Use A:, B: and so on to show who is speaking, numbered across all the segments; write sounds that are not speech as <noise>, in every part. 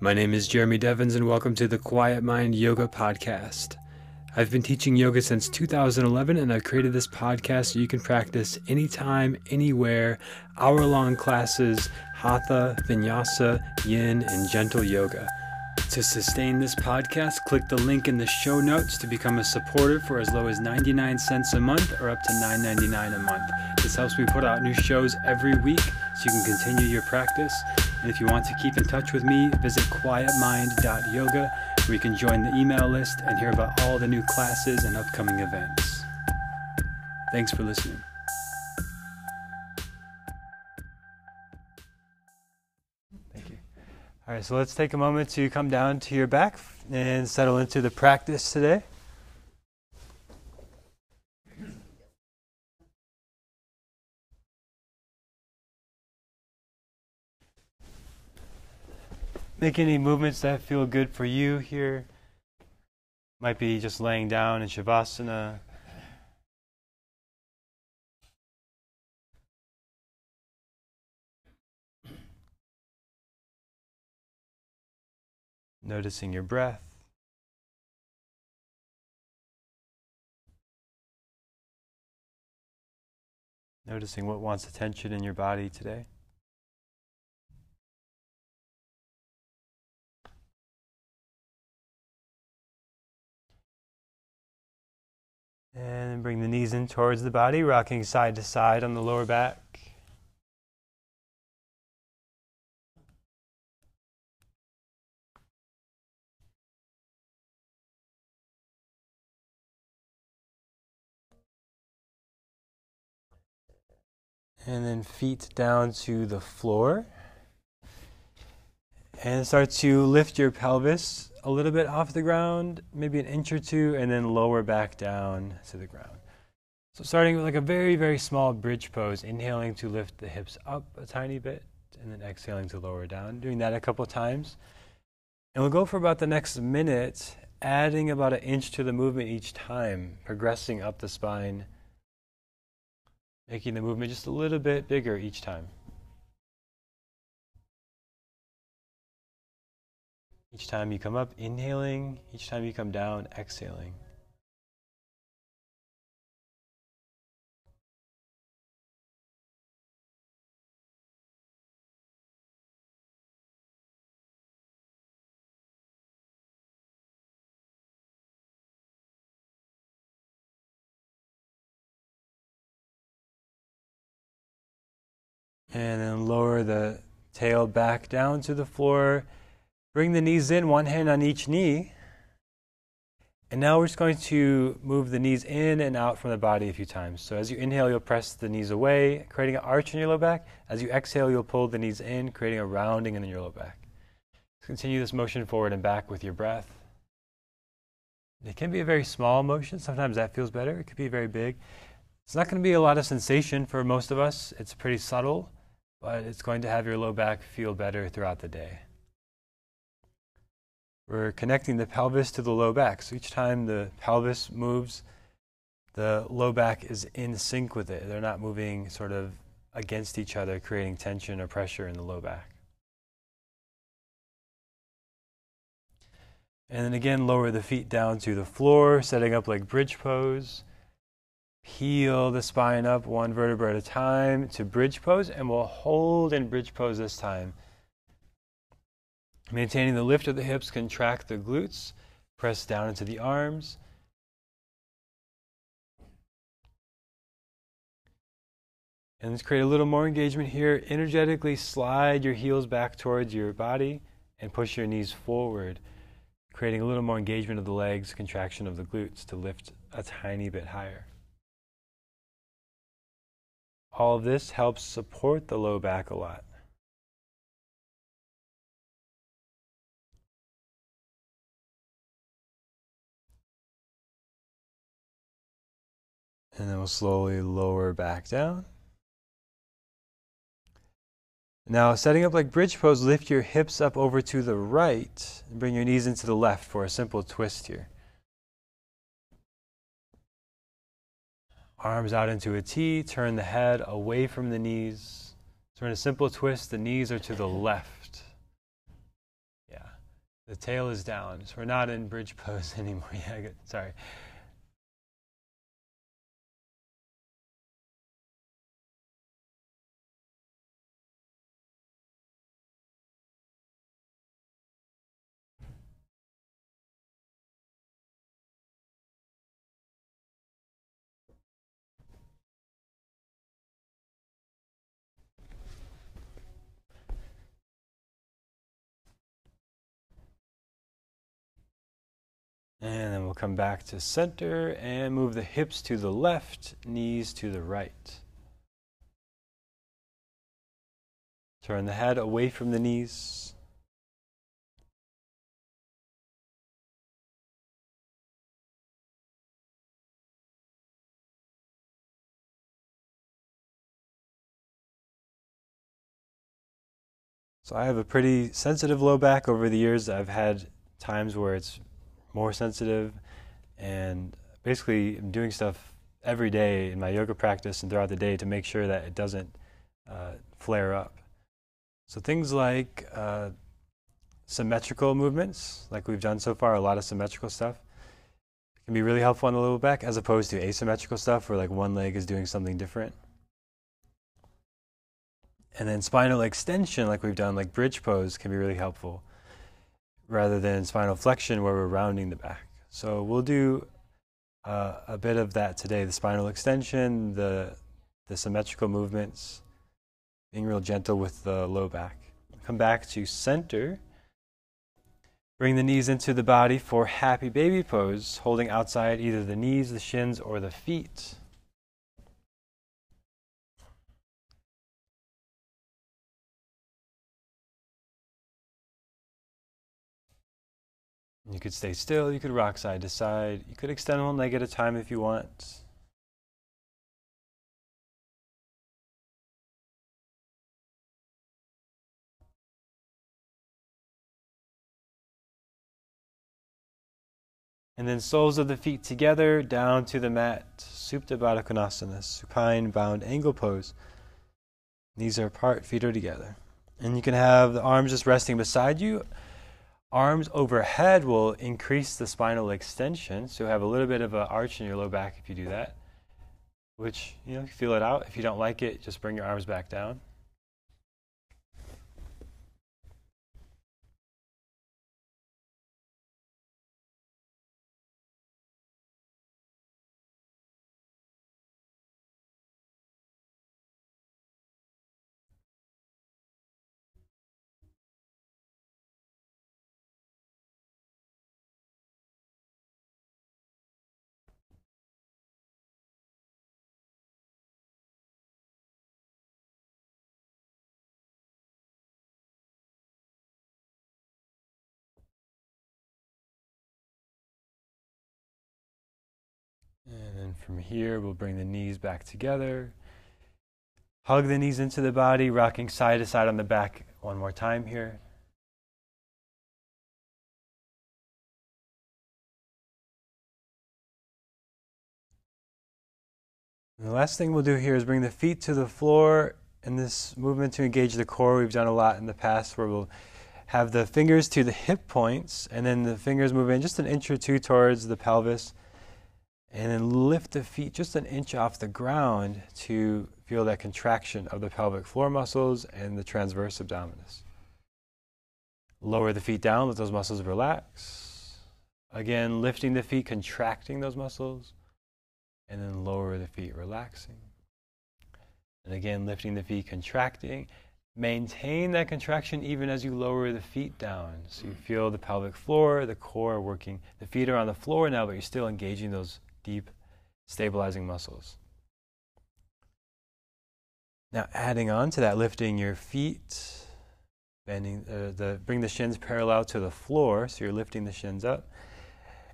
A: My name is Jeremy Devins, and welcome to the Quietmind Yoga Podcast. I've been teaching yoga since 2011, and I've created this podcast so you can practice anytime, anywhere, hour long classes, hatha, vinyasa, yin, and gentle yoga. To sustain this podcast, click the link in the show notes to become a supporter for as low as 99 cents a month or up to $9.99 a month. This helps me put out new shows every week so you can continue your practice. And if you want to keep in touch with me, visit quietmind.yoga where you can join the email list and hear about all the new classes and upcoming events. Thanks for listening. Thank you. All right, so let's take a moment to come down to your back and settle into the practice today. Make any movements that feel good for you here. Might be just laying down in Shavasana. Noticing your breath. Noticing what wants attention in your body today. And bring the knees in towards the body, rocking side to side on the lower back. And then feet down to the floor. And start to lift your pelvis a little bit off the ground, maybe an inch or two, and then lower back down to the ground. So starting with like a very, very small bridge pose, inhaling to lift the hips up a tiny bit, and then exhaling to lower down. Doing that a couple times. And we'll go for about the next minute, adding about an inch to the movement each time, progressing up the spine, making the movement just a little bit bigger each time. Each time you come up, inhaling. Each time you come down, exhaling. And then lower the tail back down to the floor. Bring the knees in, one hand on each knee. And now we're just going to move the knees in and out from the body a few times. So as you inhale, you'll press the knees away, creating an arch in your low back. As you exhale, you'll pull the knees in, creating a rounding in your low back. Continue this motion forward and back with your breath. It can be a very small motion. Sometimes that feels better. It could be very big. It's not going to be a lot of sensation for most of us. It's pretty subtle, but it's going to have your low back feel better throughout the day. We're connecting the pelvis to the low back. So each time the pelvis moves, the low back is in sync with it. They're not moving sort of against each other, creating tension or pressure in the low back. And then again, lower the feet down to the floor, setting up like bridge pose. Peel the spine up one vertebra at a time to bridge pose, and we'll hold in bridge pose this time. Maintaining the lift of the hips, contract the glutes, press down into the arms. And let's create a little more engagement here. Energetically slide your heels back towards your body and push your knees forward, creating a little more engagement of the legs, contraction of the glutes to lift a tiny bit higher. All of this helps support the low back a lot. And then we'll slowly lower back down. Now, setting up like bridge pose, lift your hips up over to the right and bring your knees into the left for a simple twist here. Arms out into a T, turn the head away from the knees. So, in a simple twist, the knees are to the left. Yeah. The tail is down. So we're not in bridge <laughs> pose anymore. <laughs> Yeah, good. Sorry. And then we'll come back to center and move the hips to the left, knees to the right. Turn the head away from the knees. So I have a pretty sensitive low back over the years. I've had times where it's more sensitive, and basically I'm doing stuff every day in my yoga practice and throughout the day to make sure that it doesn't uh, flare up. So things like uh, symmetrical movements, like we've done so far, a lot of symmetrical stuff, can be really helpful on the lower back as opposed to asymmetrical stuff where like one leg is doing something different. And then spinal extension, like we've done, like bridge pose, can be really helpful rather than spinal flexion where we're rounding the back. So we'll do uh, a bit of that today, the spinal extension, the, the symmetrical movements, being real gentle with the low back. Come back to center. Bring the knees into the body for happy baby pose, holding outside either the knees, the shins, or the feet. You could stay still, you could rock side to side, you could extend one leg at a time if you want. And then soles of the feet together down to the mat. Supta Baddha Konasana, supine bound angle pose. Knees are apart, feet are together. And you can have the arms just resting beside you Arms overhead will increase the spinal extension, so you have a little bit of an arch in your low back if you do that. Which, you know, feel it out. If you don't like it, just bring your arms back down. From here, we'll bring the knees back together. Hug the knees into the body, rocking side to side on the back one more time here. And the last thing we'll do here is bring the feet to the floor in this movement to engage the core. We've done a lot in the past where we'll have the fingers to the hip points and then the fingers move in just an inch or two towards the pelvis and then lift the feet just an inch off the ground to feel that contraction of the pelvic floor muscles and the transverse abdominis. Lower the feet down, let those muscles relax. Again, lifting the feet, contracting those muscles, and then lower the feet, relaxing. And again, lifting the feet, contracting. Maintain that contraction even as you lower the feet down. So you feel the pelvic floor, the core working. The feet are on the floor now, but you're still engaging those deep, stabilizing muscles. Now, adding on to that, lifting your feet, bending uh, the bring the shins parallel to the floor, so you're lifting the shins up,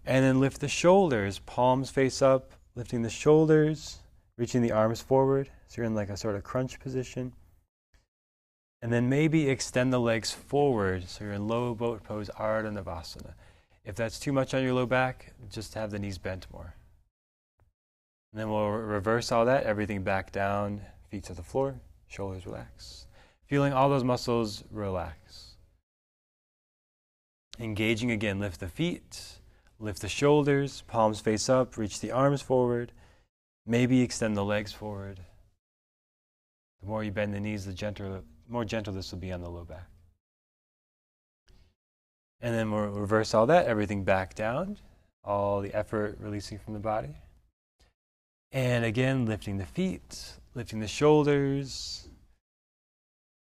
A: and then lift the shoulders, palms face up, lifting the shoulders, reaching the arms forward, so you're in like a sort of crunch position. And then maybe extend the legs forward, so you're in low boat pose, Ardha Navasana. If that's too much on your low back, just have the knees bent more. And then we'll reverse all that, everything back down, feet to the floor, shoulders relax. Feeling all those muscles relax. Engaging again, lift the feet, lift the shoulders, palms face up, reach the arms forward. Maybe extend the legs forward. The more you bend the knees, the gentler, more gentle this will be on the low back. And then we'll reverse all that, everything back down, all the effort releasing from the body. And again, lifting the feet, lifting the shoulders,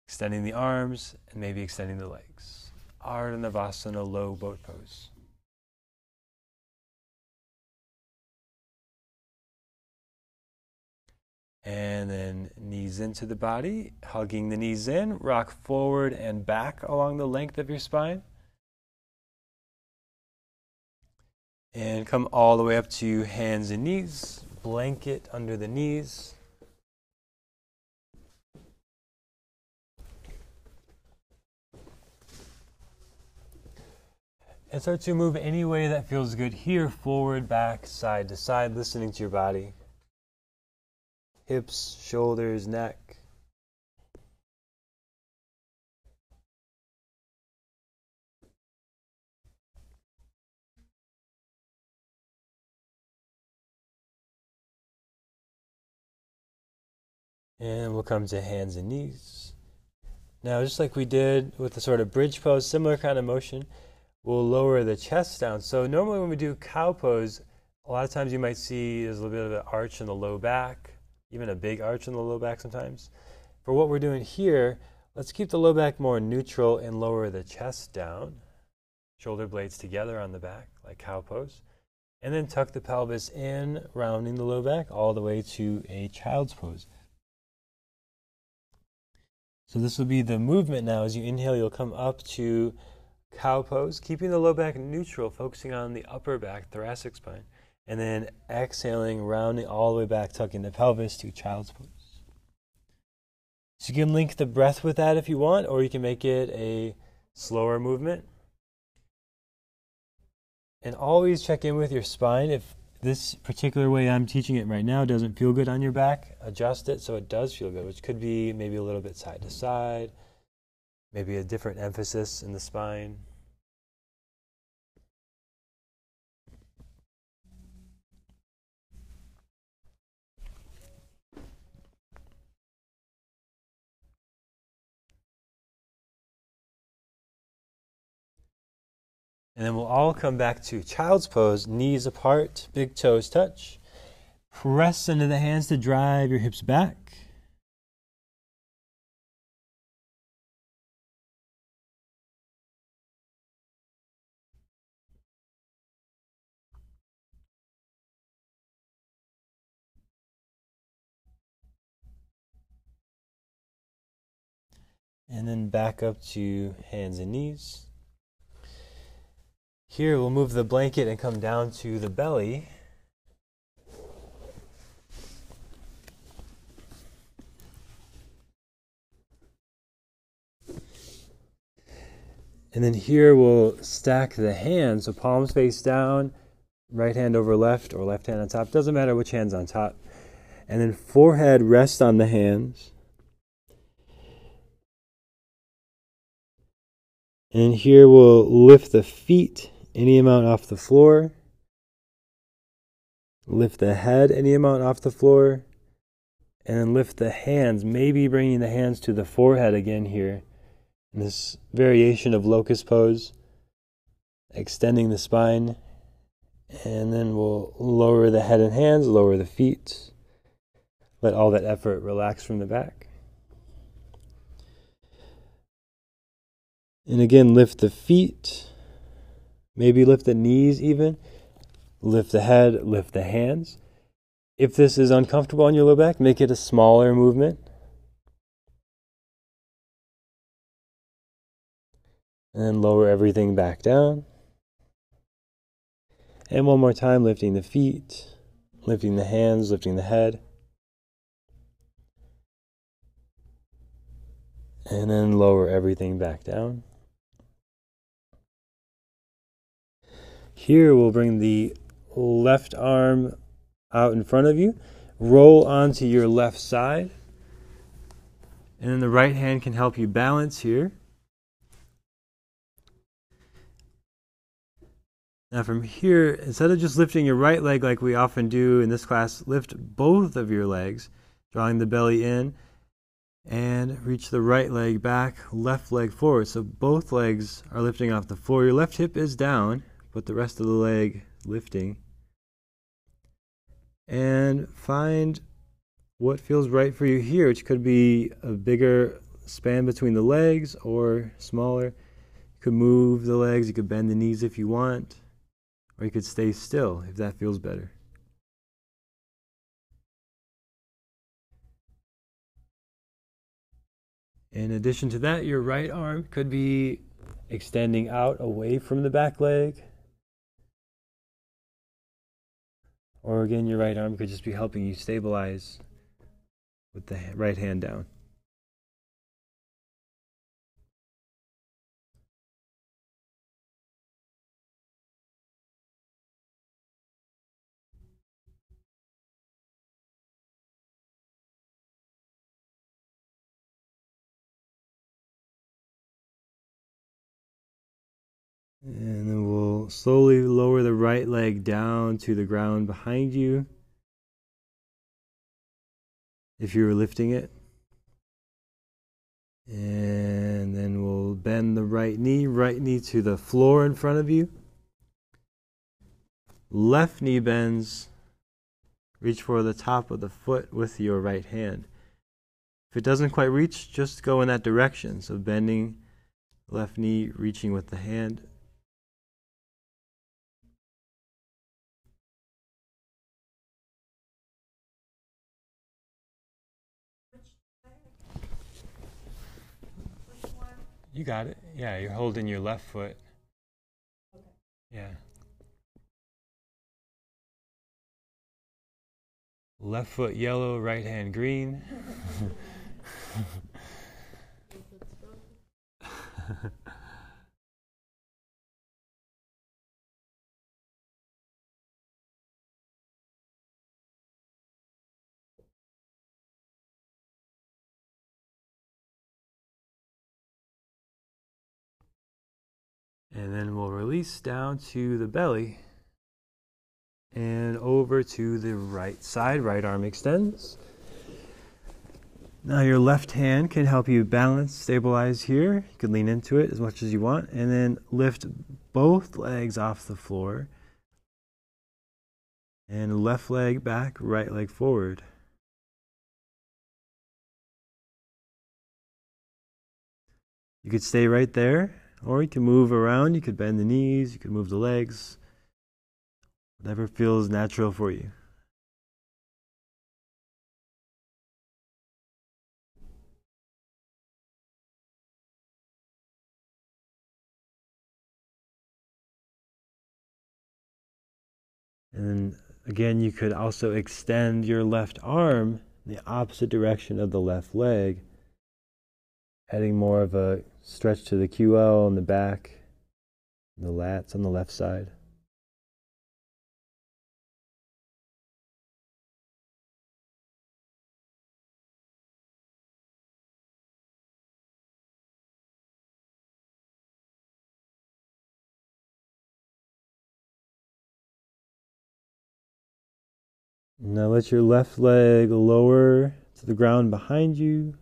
A: extending the arms, and maybe extending the legs. Ardha Navasana, low boat pose. And then knees into the body, hugging the knees in, rock forward and back along the length of your spine. And come all the way up to hands and knees, blanket under the knees. And start to move any way that feels good here, forward, back, side to side, listening to your body hips, shoulders, neck. And we'll come to hands and knees. Now, just like we did with the sort of bridge pose, similar kind of motion, we'll lower the chest down. So normally when we do cow pose, a lot of times you might see there's a little bit of an arch in the low back even a big arch in the low back sometimes. For what we're doing here, let's keep the low back more neutral and lower the chest down. Shoulder blades together on the back, like cow pose. And then tuck the pelvis in, rounding the low back all the way to a child's pose. So this will be the movement now. As you inhale, you'll come up to cow pose, keeping the low back neutral, focusing on the upper back, thoracic spine and then exhaling, rounding all the way back, tucking the pelvis to child's pose. So you can link the breath with that if you want, or you can make it a slower movement. And always check in with your spine. If this particular way I'm teaching it right now doesn't feel good on your back, adjust it so it does feel good, which could be maybe a little bit side to side, maybe a different emphasis in the spine. And then we'll all come back to child's pose, knees apart, big toes touch. Press into the hands to drive your hips back. And then back up to hands and knees. Here we'll move the blanket and come down to the belly. And then here we'll stack the hands, so palms face down, right hand over left or left hand on top. Doesn't matter which hand's on top. And then forehead rest on the hands. And here we'll lift the feet any amount off the floor. Lift the head any amount off the floor. And then lift the hands, maybe bringing the hands to the forehead again here. In this variation of locust pose, extending the spine. And then we'll lower the head and hands, lower the feet. Let all that effort relax from the back. And again, lift the feet. Maybe lift the knees even. Lift the head, lift the hands. If this is uncomfortable on your low back, make it a smaller movement. And lower everything back down. And one more time, lifting the feet, lifting the hands, lifting the head. And then lower everything back down. Here we'll bring the left arm out in front of you, roll onto your left side, and then the right hand can help you balance here. Now, from here, instead of just lifting your right leg like we often do in this class, lift both of your legs, drawing the belly in, and reach the right leg back, left leg forward. So both legs are lifting off the floor. Your left hip is down, but the rest of the leg lifting. And find what feels right for you here, which could be a bigger span between the legs or smaller. You could move the legs, you could bend the knees if you want or you could stay still if that feels better. In addition to that, your right arm could be extending out away from the back leg. Or again, your right arm could just be helping you stabilize with the right hand down. Slowly lower the right leg down to the ground behind you. If you were lifting it. And then we'll bend the right knee, right knee to the floor in front of you. Left knee bends. Reach for the top of the foot with your right hand. If it doesn't quite reach, just go in that direction. So bending left knee, reaching with the hand. You got it. Yeah, you're holding your left foot. Okay. Yeah. Left foot yellow, right hand green. <laughs> <laughs> <laughs> And then we'll release down to the belly and over to the right side. Right arm extends. Now your left hand can help you balance, stabilize here. You can lean into it as much as you want and then lift both legs off the floor. And left leg back, right leg forward. You could stay right there or you can move around, you could bend the knees, you could move the legs, whatever feels natural for you. And again, you could also extend your left arm in the opposite direction of the left leg, adding more of a Stretch to the QL on the back, the lats on the left side. Now let your left leg lower to the ground behind you.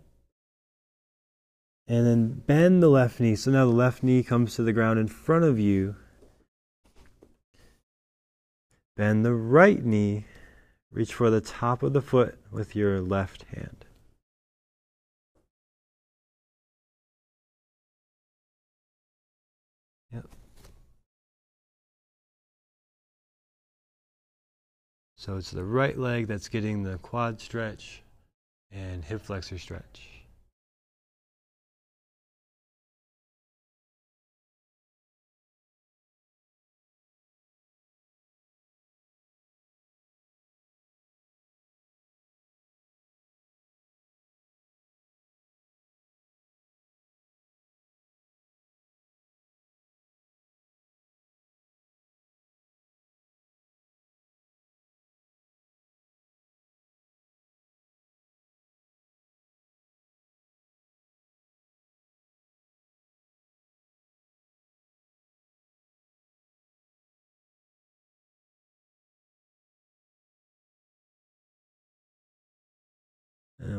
A: And then bend the left knee. So now the left knee comes to the ground in front of you. Bend the right knee. Reach for the top of the foot with your left hand. Yep. So it's the right leg that's getting the quad stretch and hip flexor stretch.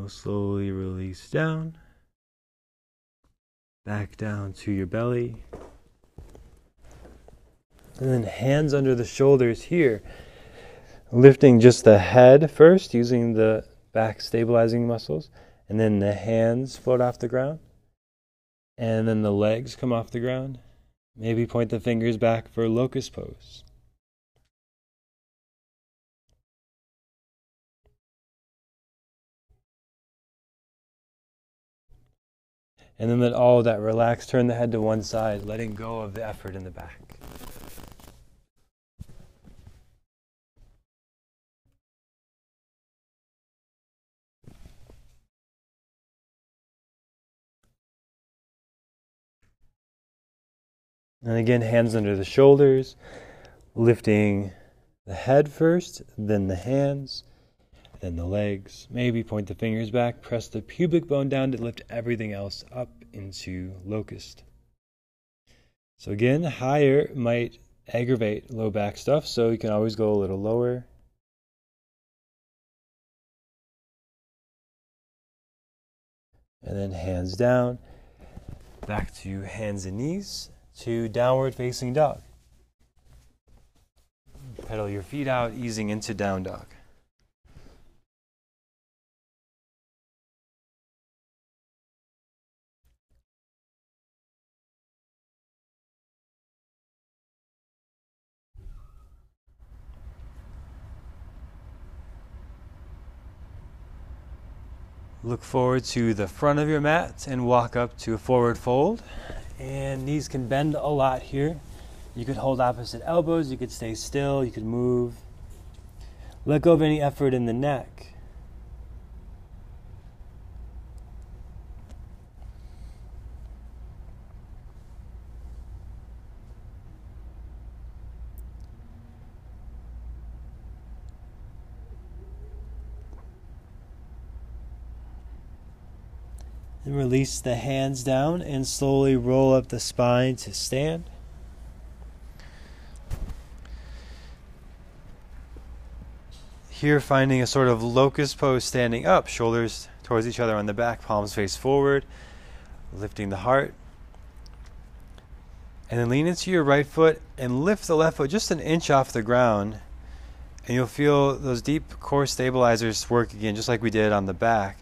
A: Slowly release down. Back down to your belly. And then hands under the shoulders here. Lifting just the head first using the back stabilizing muscles. And then the hands float off the ground. And then the legs come off the ground. Maybe point the fingers back for locust pose. And then let all that relax, turn the head to one side, letting go of the effort in the back. And again, hands under the shoulders, lifting the head first, then the hands, then the legs. Maybe point the fingers back, press the pubic bone down to lift everything else up into locust. So, again, higher might aggravate low back stuff, so you can always go a little lower. And then hands down, back to hands and knees to downward facing dog. Pedal your feet out, easing into down dog. Look forward to the front of your mat and walk up to a forward fold and knees can bend a lot here. You could hold opposite elbows, you could stay still, you could move. Let go of any effort in the neck. And release the hands down and slowly roll up the spine to stand. Here, finding a sort of locust pose standing up, shoulders towards each other on the back, palms face forward, lifting the heart. And then lean into your right foot and lift the left foot just an inch off the ground. And you'll feel those deep core stabilizers work again, just like we did on the back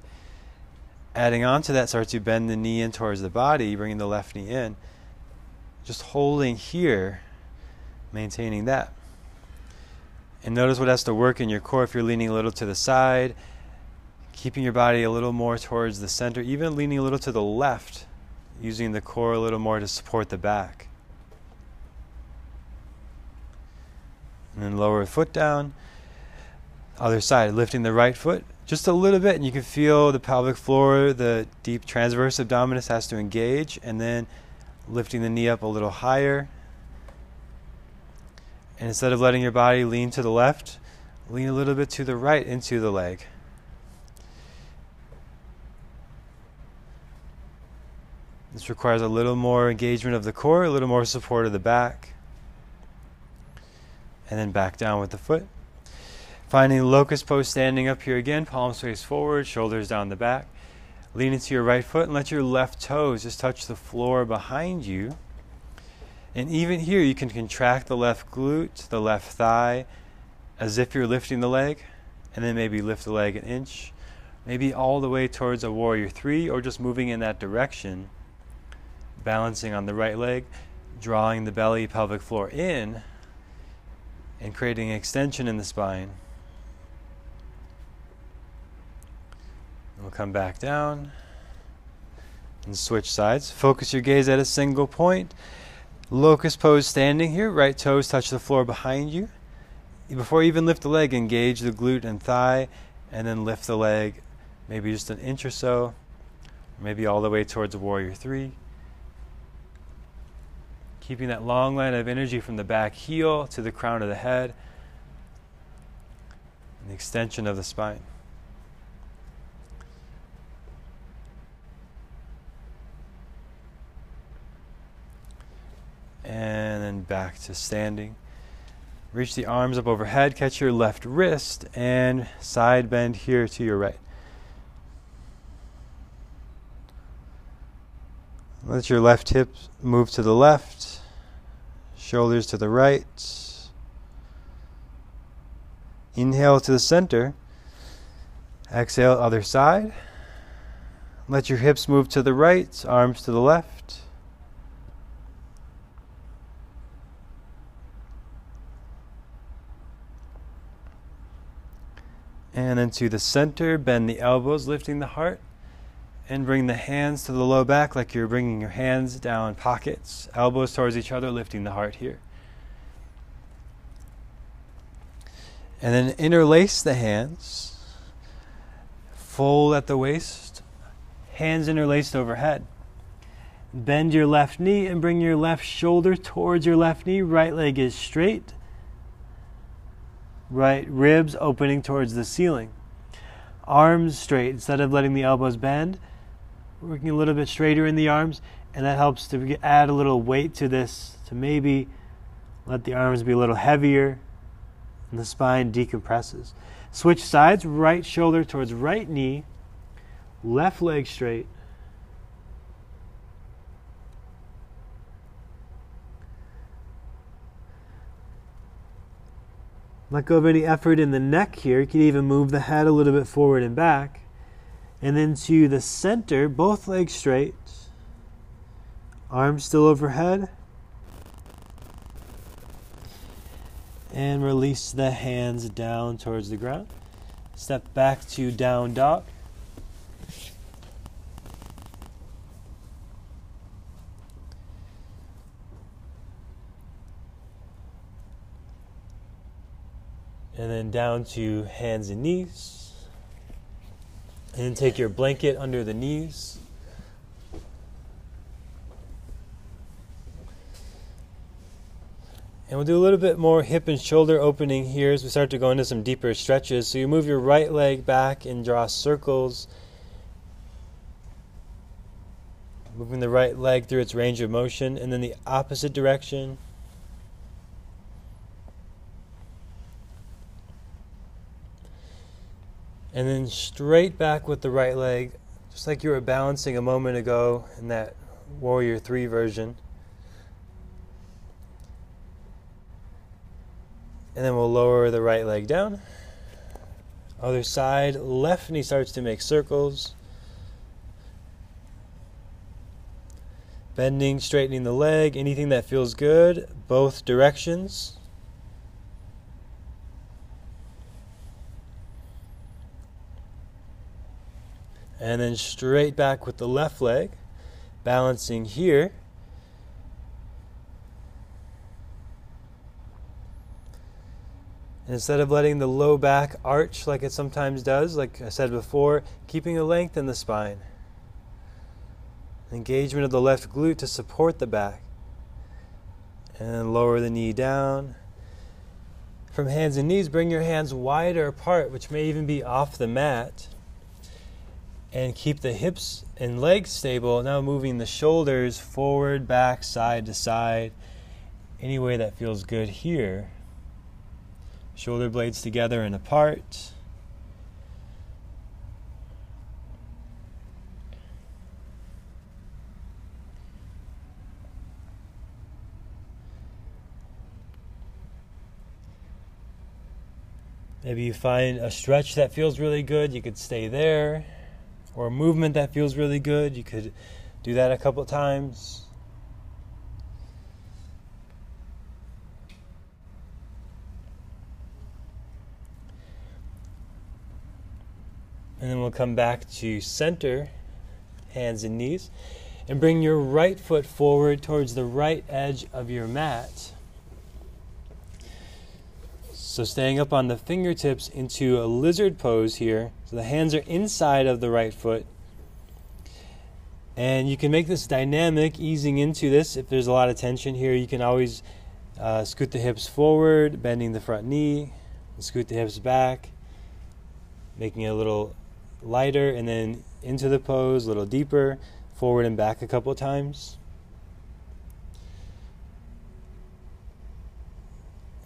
A: adding on to that, start to bend the knee in towards the body, bringing the left knee in. Just holding here, maintaining that. And notice what has to work in your core if you're leaning a little to the side, keeping your body a little more towards the center, even leaning a little to the left, using the core a little more to support the back. And then lower the foot down. Other side, lifting the right foot, just a little bit, and you can feel the pelvic floor, the deep transverse abdominis has to engage, and then lifting the knee up a little higher. And instead of letting your body lean to the left, lean a little bit to the right into the leg. This requires a little more engagement of the core, a little more support of the back. And then back down with the foot. Finding locust pose standing up here again, palms face forward, shoulders down the back. Lean into your right foot and let your left toes just touch the floor behind you. And even here, you can contract the left glute, the left thigh, as if you're lifting the leg, and then maybe lift the leg an inch, maybe all the way towards a warrior three, or just moving in that direction, balancing on the right leg, drawing the belly pelvic floor in, and creating extension in the spine. We'll come back down and switch sides. Focus your gaze at a single point. Locust pose standing here. Right toes touch the floor behind you. Before you even lift the leg, engage the glute and thigh, and then lift the leg maybe just an inch or so, maybe all the way towards warrior three. Keeping that long line of energy from the back heel to the crown of the head, and the extension of the spine. back to standing. Reach the arms up overhead, catch your left wrist, and side bend here to your right. Let your left hip move to the left, shoulders to the right. Inhale to the center. Exhale, other side. Let your hips move to the right, arms to the left. And then to the center, bend the elbows, lifting the heart. And bring the hands to the low back like you're bringing your hands down pockets, elbows towards each other, lifting the heart here. And then interlace the hands, fold at the waist, hands interlaced overhead. Bend your left knee and bring your left shoulder towards your left knee. Right leg is straight. Right ribs opening towards the ceiling. Arms straight instead of letting the elbows bend. Working a little bit straighter in the arms, and that helps to add a little weight to this to maybe let the arms be a little heavier and the spine decompresses. Switch sides, right shoulder towards right knee, left leg straight. Let go of any effort in the neck here. You can even move the head a little bit forward and back. And then to the center, both legs straight. Arms still overhead. And release the hands down towards the ground. Step back to down dog. And then down to hands and knees. And then take your blanket under the knees. And we'll do a little bit more hip and shoulder opening here as we start to go into some deeper stretches. So you move your right leg back and draw circles. Moving the right leg through its range of motion, and then the opposite direction. And then straight back with the right leg, just like you were balancing a moment ago in that Warrior 3 version. And then we'll lower the right leg down. Other side, left knee starts to make circles. Bending, straightening the leg, anything that feels good, both directions. And then straight back with the left leg, balancing here. instead of letting the low back arch like it sometimes does, like I said before, keeping a length in the spine. Engagement of the left glute to support the back. And lower the knee down. From hands and knees, bring your hands wider apart, which may even be off the mat and keep the hips and legs stable. Now moving the shoulders forward, back, side to side, any way that feels good here. Shoulder blades together and apart. Maybe you find a stretch that feels really good, you could stay there or a movement that feels really good. You could do that a couple times. And then we'll come back to center, hands and knees, and bring your right foot forward towards the right edge of your mat. So staying up on the fingertips into a lizard pose here. So the hands are inside of the right foot. And you can make this dynamic, easing into this. If there's a lot of tension here, you can always uh, scoot the hips forward, bending the front knee, scoot the hips back, making it a little lighter, and then into the pose, a little deeper, forward and back a couple times.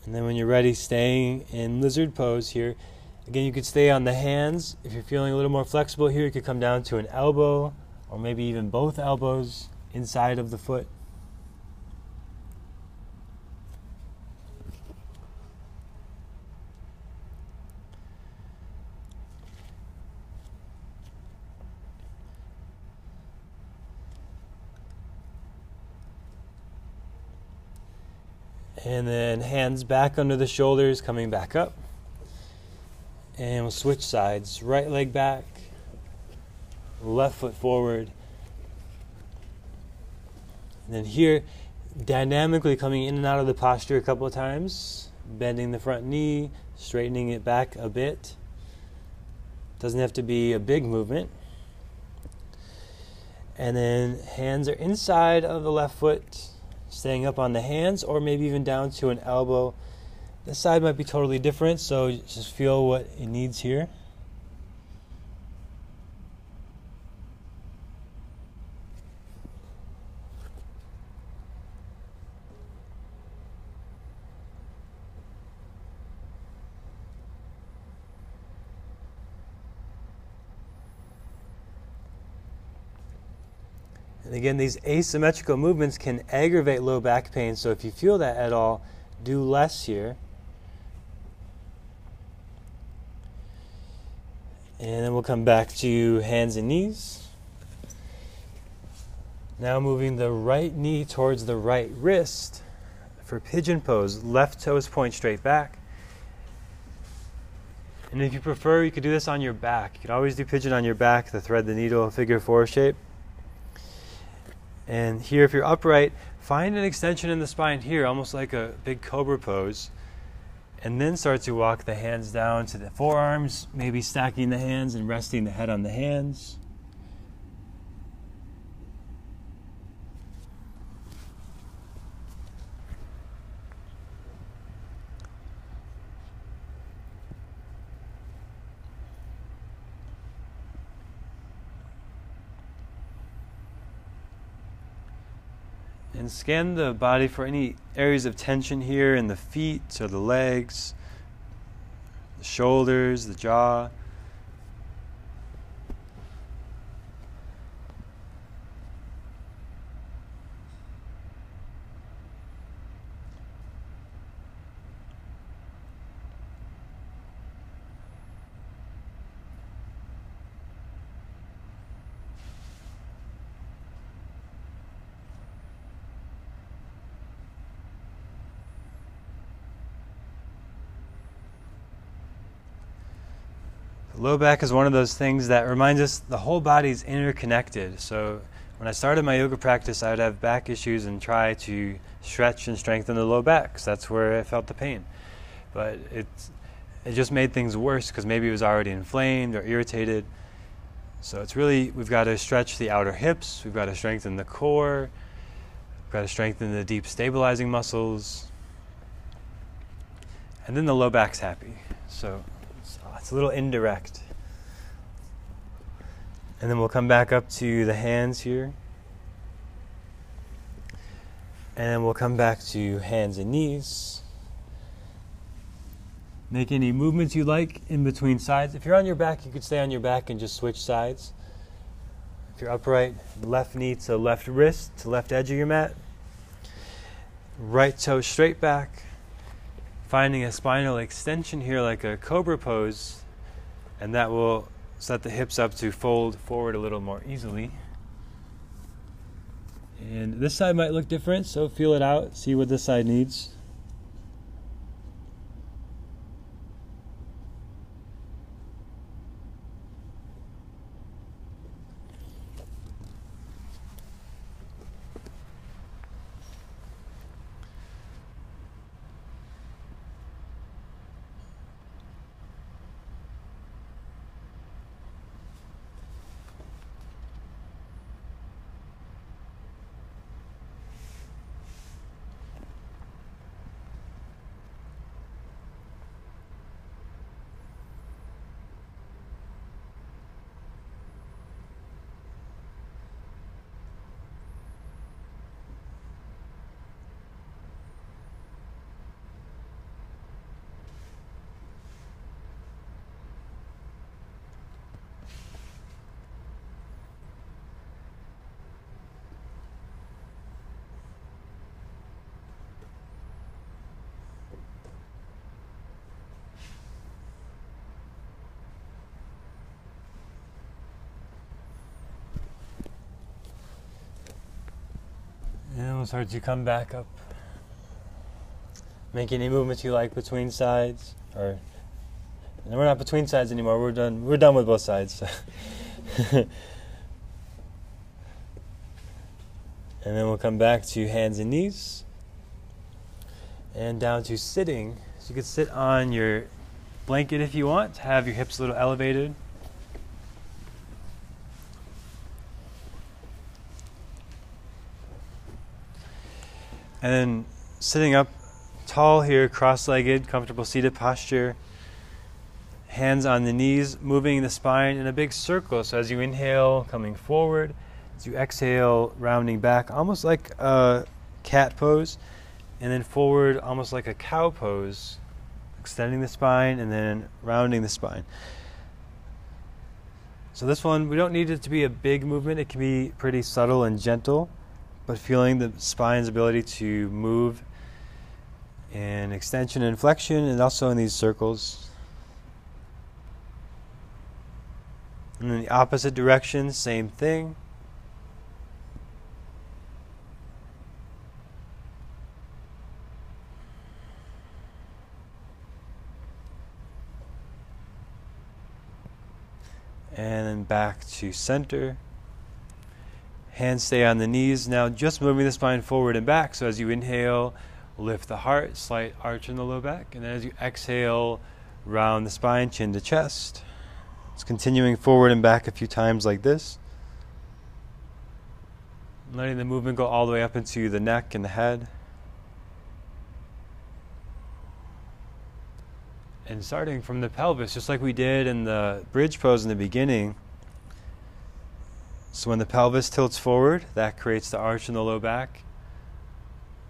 A: And then when you're ready, staying in lizard pose here. Again, you could stay on the hands. If you're feeling a little more flexible here, you could come down to an elbow or maybe even both elbows. inside of the foot. And then hands back under the shoulders, coming back up. And we'll switch sides. Right leg back, left foot forward. And then here, dynamically coming in and out of the posture a couple of times, bending the front knee, straightening it back a bit. Doesn't have to be a big movement. And then hands are inside of the left foot, staying up on the hands or maybe even down to an elbow. This side might be totally different, so just feel what it needs here. Again, these asymmetrical movements can aggravate low back pain. So if you feel that at all, do less here. And then we'll come back to hands and knees. Now moving the right knee towards the right wrist for pigeon pose. Left toes point straight back. And if you prefer, you could do this on your back. You could always do pigeon on your back, the thread the needle figure four shape. And here, if you're upright, find an extension in the spine here, almost like a big cobra pose. And then start to walk the hands down to the forearms, maybe stacking the hands and resting the head on the hands. And scan the body for any areas of tension here in the feet or the legs, the shoulders, the jaw. Low back is one of those things that reminds us the whole body is interconnected. So when I started my yoga practice, I would have back issues and try to stretch and strengthen the low back because that's where I felt the pain. But it it just made things worse because maybe it was already inflamed or irritated. So it's really we've got to stretch the outer hips, we've got to strengthen the core, we've got to strengthen the deep stabilizing muscles, and then the low back's happy. So it's a little indirect. And then we'll come back up to the hands here. And then we'll come back to hands and knees. Make any movements you like in between sides. If you're on your back, you could stay on your back and just switch sides. If you're upright, left knee to left wrist to left edge of your mat. Right toe straight back finding a spinal extension here like a cobra pose and that will set the hips up to fold forward a little more easily. And this side might look different, so feel it out, see what this side needs. We'll start to come back up. Make any movements you like between sides, or and we're not between sides anymore. We're done. We're done with both sides. <laughs> and then we'll come back to hands and knees, and down to sitting. So you can sit on your blanket if you want. Have your hips a little elevated. And then sitting up tall here, cross legged, comfortable seated posture. Hands on the knees, moving the spine in a big circle. So as you inhale, coming forward. As you exhale, rounding back, almost like a cat pose. And then forward, almost like a cow pose. Extending the spine and then rounding the spine. So this one, we don't need it to be a big movement. It can be pretty subtle and gentle but feeling the spine's ability to move in extension and flexion and also in these circles. And in the opposite direction, same thing. And then back to center. Hands stay on the knees. Now just moving the spine forward and back. So as you inhale, lift the heart, slight arch in the low back. And then as you exhale, round the spine, chin to chest. It's continuing forward and back a few times like this. Letting the movement go all the way up into the neck and the head. And starting from the pelvis, just like we did in the bridge pose in the beginning. So when the pelvis tilts forward, that creates the arch in the low back.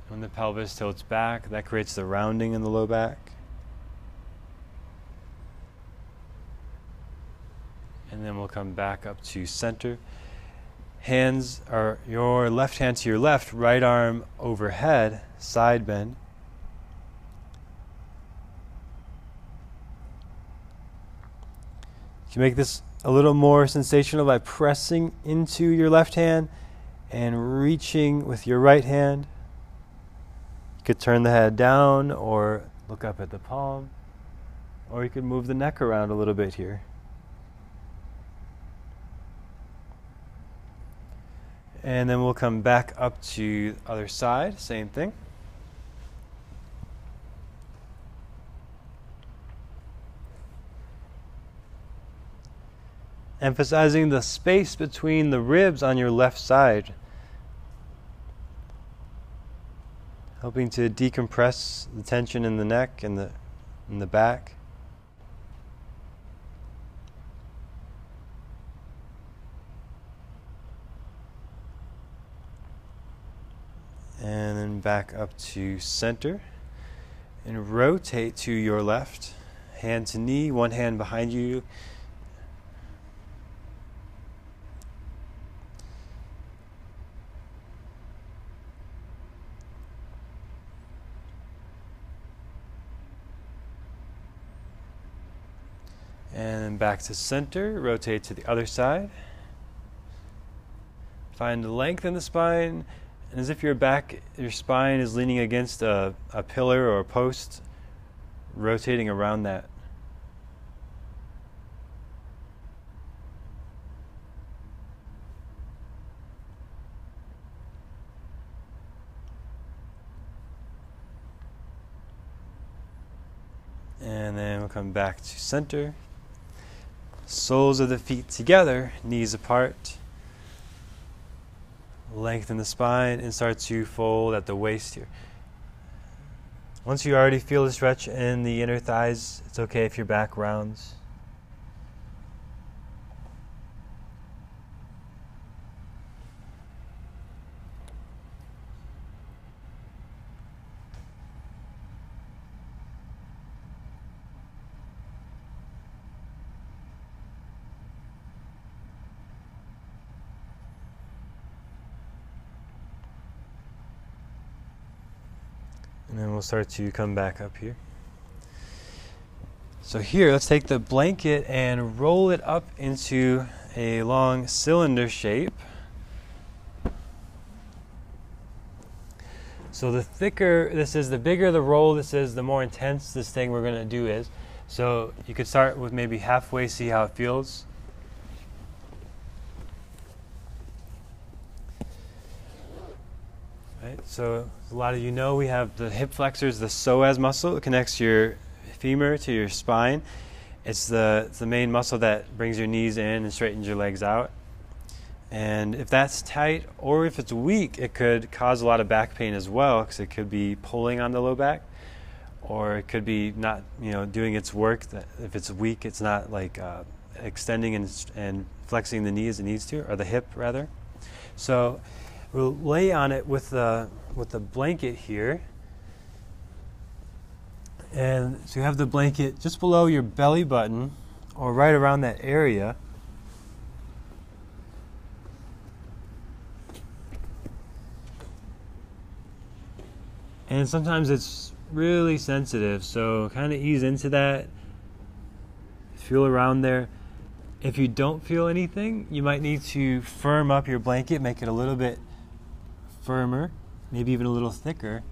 A: When the pelvis tilts back, that creates the rounding in the low back. And then we'll come back up to center. Hands are your left hand to your left, right arm overhead, side bend. You can make this a little more sensational by pressing into your left hand and reaching with your right hand. You could turn the head down or look up at the palm, or you could move the neck around a little bit here. And then we'll come back up to the other side, same thing. Emphasizing the space between the ribs on your left side. Helping to decompress the tension in the neck and the, in the back. And then back up to center. And rotate to your left. Hand to knee, one hand behind you And then back to center, rotate to the other side. Find the length in the spine, and as if your back, your spine is leaning against a, a pillar or a post, rotating around that. And then we'll come back to center. Soles of the feet together, knees apart. Lengthen the spine and start to fold at the waist here. Once you already feel the stretch in the inner thighs, it's okay if your back rounds. We'll start to come back up here. So here, let's take the blanket and roll it up into a long cylinder shape. So the thicker this is, the bigger the roll this is, the more intense this thing we're to do is. So you could start with maybe halfway, see how it feels. Right, so a lot of you know we have the hip flexors, the psoas muscle. It connects your femur to your spine. It's the, it's the main muscle that brings your knees in and straightens your legs out. And if that's tight or if it's weak, it could cause a lot of back pain as well because it could be pulling on the low back or it could be not, you know, doing its work. If it's weak, it's not like uh, extending and, and flexing the knee as it needs to, or the hip rather. So we'll lay on it with the, with the blanket here. And so you have the blanket just below your belly button or right around that area. And sometimes it's really sensitive, so kind of ease into that. Feel around there. If you don't feel anything, you might need to firm up your blanket, make it a little bit firmer, maybe even a little thicker.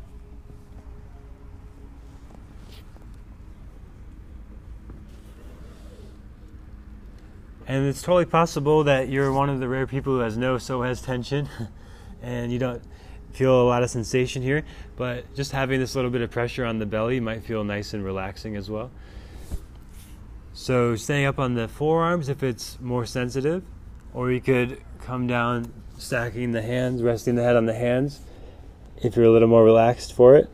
A: And it's totally possible that you're one of the rare people who has no psoas tension <laughs> and you don't feel a lot of sensation here, but just having this little bit of pressure on the belly might feel nice and relaxing as well. So, staying up on the forearms if it's more sensitive, or you could come down, stacking the hands, resting the head on the hands if you're a little more relaxed for it.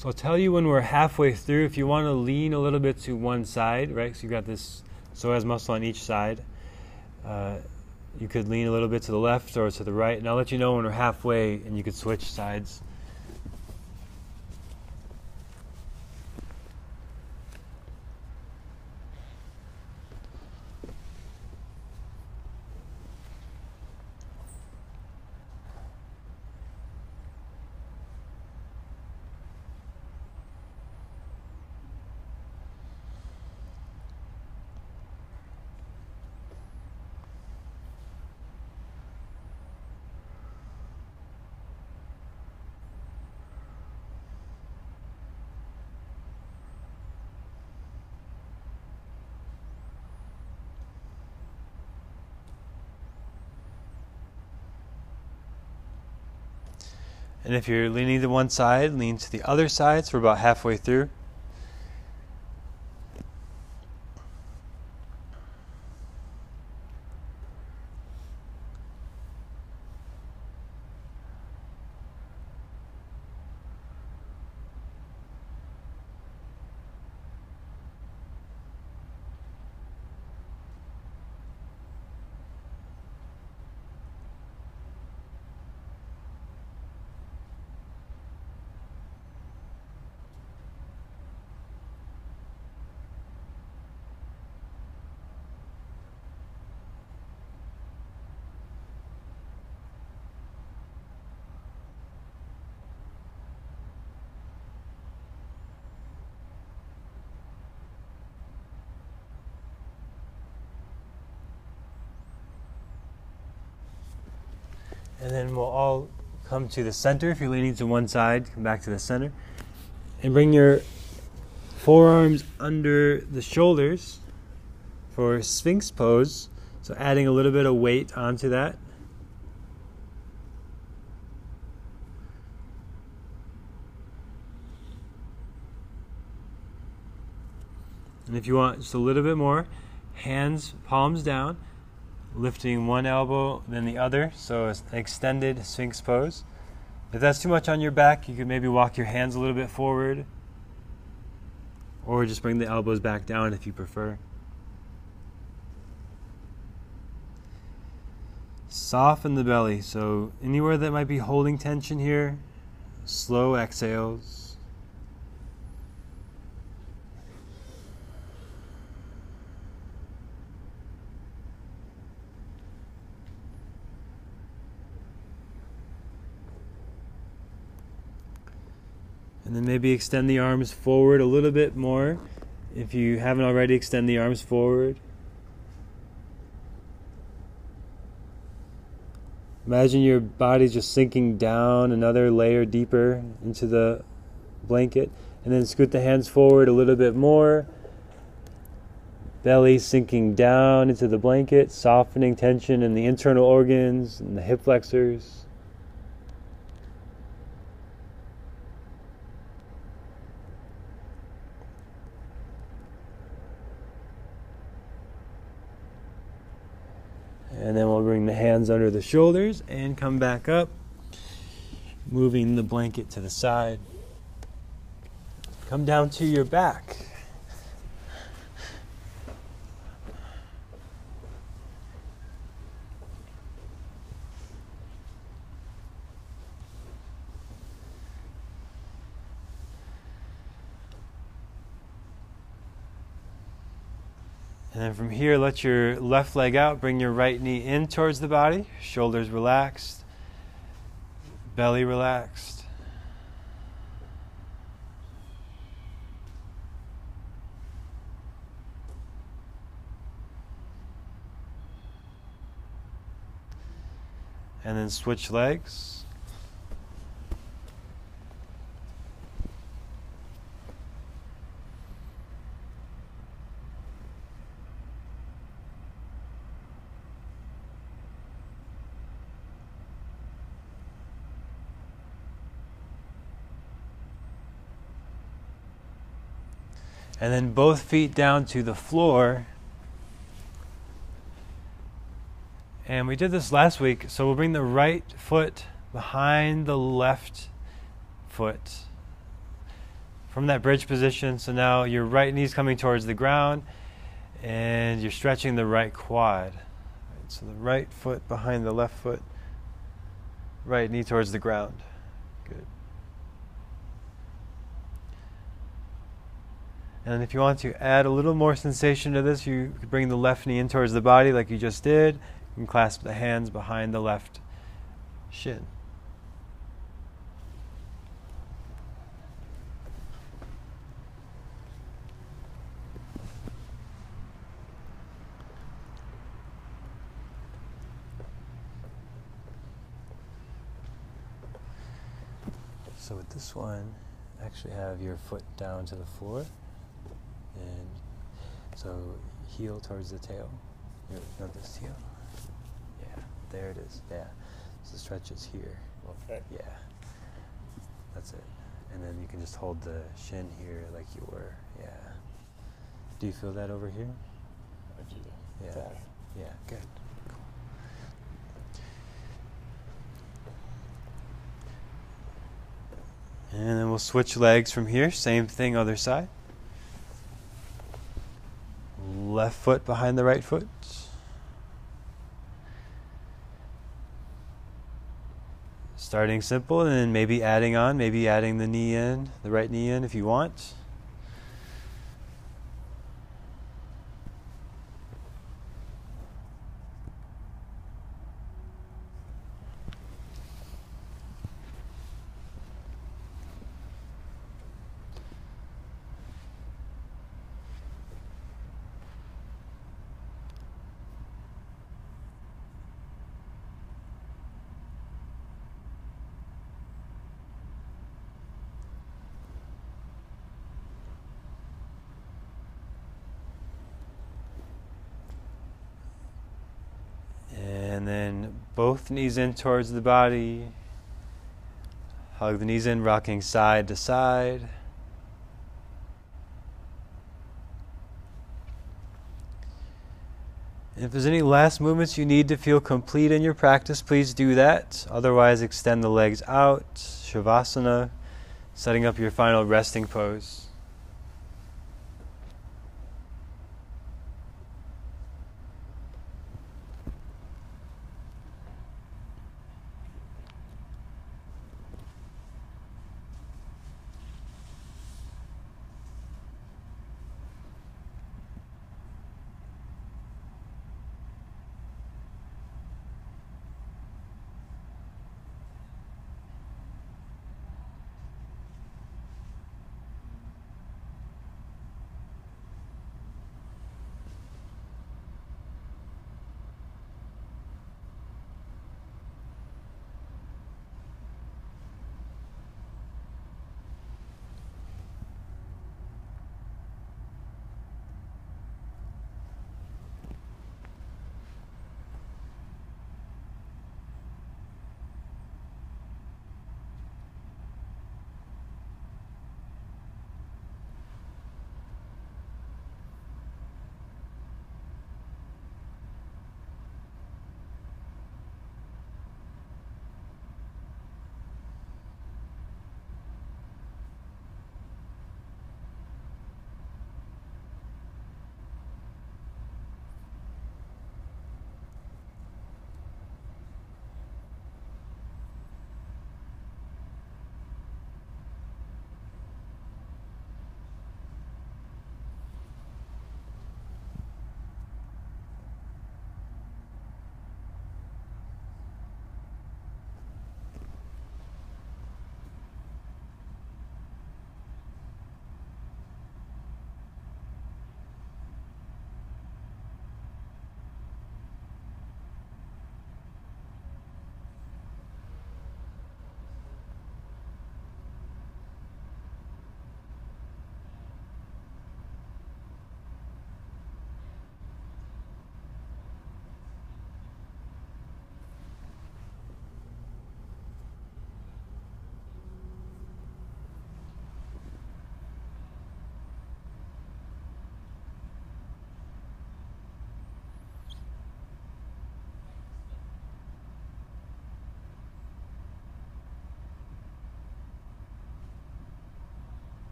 A: So I'll tell you when we're halfway through, if you want to lean a little bit to one side, right? So you've got this psoas muscle on each side. Uh, you could lean a little bit to the left or to the right, and I'll let you know when we're halfway and you could switch sides. And if you're leaning to one side, lean to the other side. So we're about halfway through. And then we'll all come to the center. If you're leaning to one side, come back to the center. And bring your forearms under the shoulders for Sphinx pose. So adding a little bit of weight onto that. And if you want just a little bit more, hands, palms down lifting one elbow then the other, so it's extended Sphinx pose. If that's too much on your back, you could maybe walk your hands a little bit forward, or just bring the elbows back down if you prefer. Soften the belly, so anywhere that might be holding tension here, slow exhales. And then maybe extend the arms forward a little bit more. If you haven't already, extend the arms forward. Imagine your body just sinking down another layer deeper into the blanket. And then scoot the hands forward a little bit more. Belly sinking down into the blanket, softening tension in the internal organs and the hip flexors. And then we'll bring the hands under the shoulders and come back up, moving the blanket to the side. Come down to your back. Here, let your left leg out. Bring your right knee in towards the body. Shoulders relaxed. Belly relaxed. And then switch legs. And then both feet down to the floor. And we did this last week, so we'll bring the right foot behind the left foot from that bridge position. So now your right knee's coming towards the ground and you're stretching the right quad. So the right foot behind the left foot, right knee towards the ground. Good. And if you want to add a little more sensation to this, you bring the left knee in towards the body like you just did and clasp the hands behind the left shin. So with this one, actually have your foot down to the floor and so heel towards the tail. Not this heel. Yeah, there it is. Yeah. So stretch is here.
B: Okay.
A: Yeah. That's it. And then you can just hold the shin here like you were. Yeah. Do you feel that over here?
B: I do.
A: Yeah.
B: That.
A: Yeah, good. Cool. And then we'll switch legs from here. Same thing, other side. Left foot behind the right foot. Starting simple and then maybe adding on, maybe adding the knee in, the right knee in if you want. And then both knees in towards the body. Hug the knees in, rocking side to side. If there's any last movements you need to feel complete in your practice, please do that. Otherwise, extend the legs out, Shavasana, setting up your final resting pose.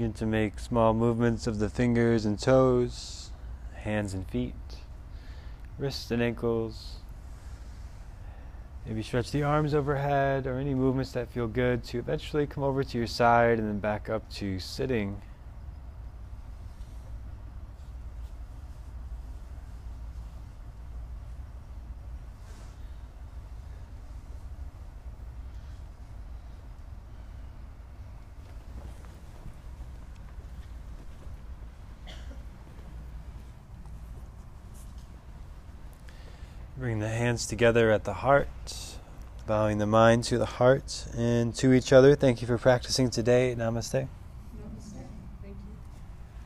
A: Learn to make small movements of the fingers and toes, hands and feet, wrists and ankles. Maybe stretch the arms overhead or any movements that feel good to eventually come over to your side and then back up to sitting. Bring the hands together at the heart, bowing the mind to the heart and to each other. Thank you for practicing today. Namaste.